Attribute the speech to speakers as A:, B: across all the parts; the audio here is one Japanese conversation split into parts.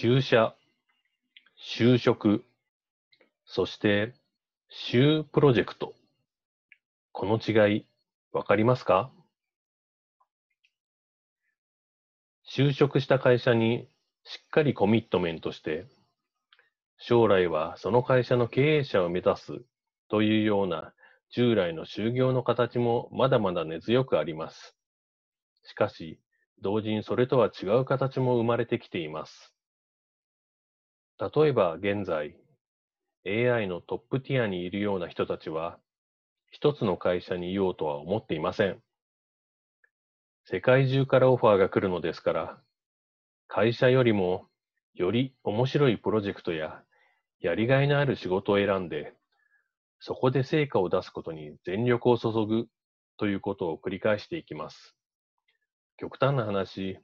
A: 就社、就職、そして就プロジェクト。この違い、わかりますか？就職した会社にしっかりコミットメントして、将来はその会社の経営者を目指すというような従来の就業の形もまだまだ根強くあります。しかし、同時にそれとは違う形も生まれてきています。例えば現在、AI のトップティアにいるような人たちは、一つの会社にいようとは思っていません。世界中からオファーが来るのですから、会社よりもより面白いプロジェクトややりがいのある仕事を選んで、そこで成果を出すことに全力を注ぐということを繰り返していきます。極端な話、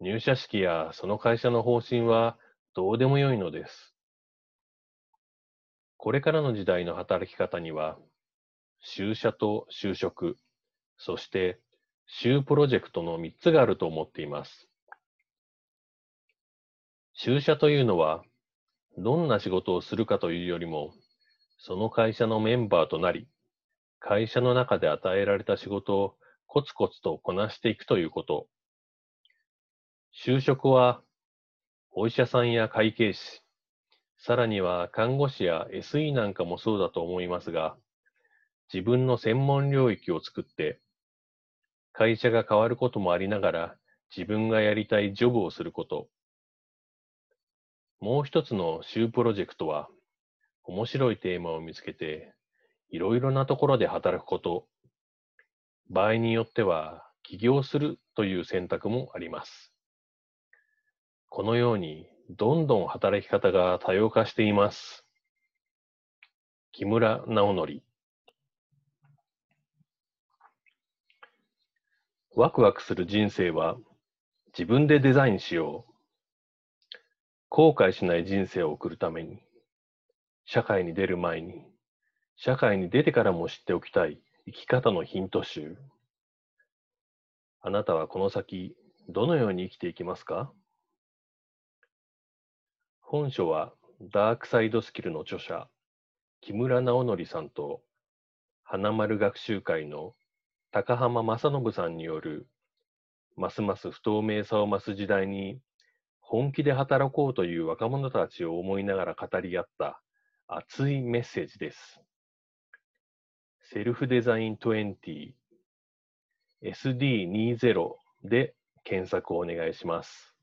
A: 入社式やその会社の方針はどうでもよいのです。これからの時代の働き方には、就社と就職、そして就プロジェクトの3つがあると思っています。就社というのは、どんな仕事をするかというよりも、その会社のメンバーとなり、会社の中で与えられた仕事をコツコツとこなしていくということ。就職は、お医者さんや会計士、さらには看護師や SE なんかもそうだと思いますが、自分の専門領域を作って、会社が変わることもありながら、自分がやりたいジョブをすること。もう一つのープロジェクトは、面白いテーマを見つけて、いろいろなところで働くこと場合によっては起業するという選択もあります。このようにどんどん働き方が多様化しています。木村直則ワクワクする人生は自分でデザインしよう。後悔しない人生を送るために、社会に出る前に、社会に出てからも知っておきたい生き方のヒント集。あなたはこの先、どのように生きていきますか？本書は、ダークサイドスキルの著者、木村直則さんと、花丸学習会の高浜正信さんによる、ますます不透明さを増す時代に、本気で働こうという若者たちを思いながら語り合った熱いメッセージです。セルフデザイン20 SD20 で検索をお願いします。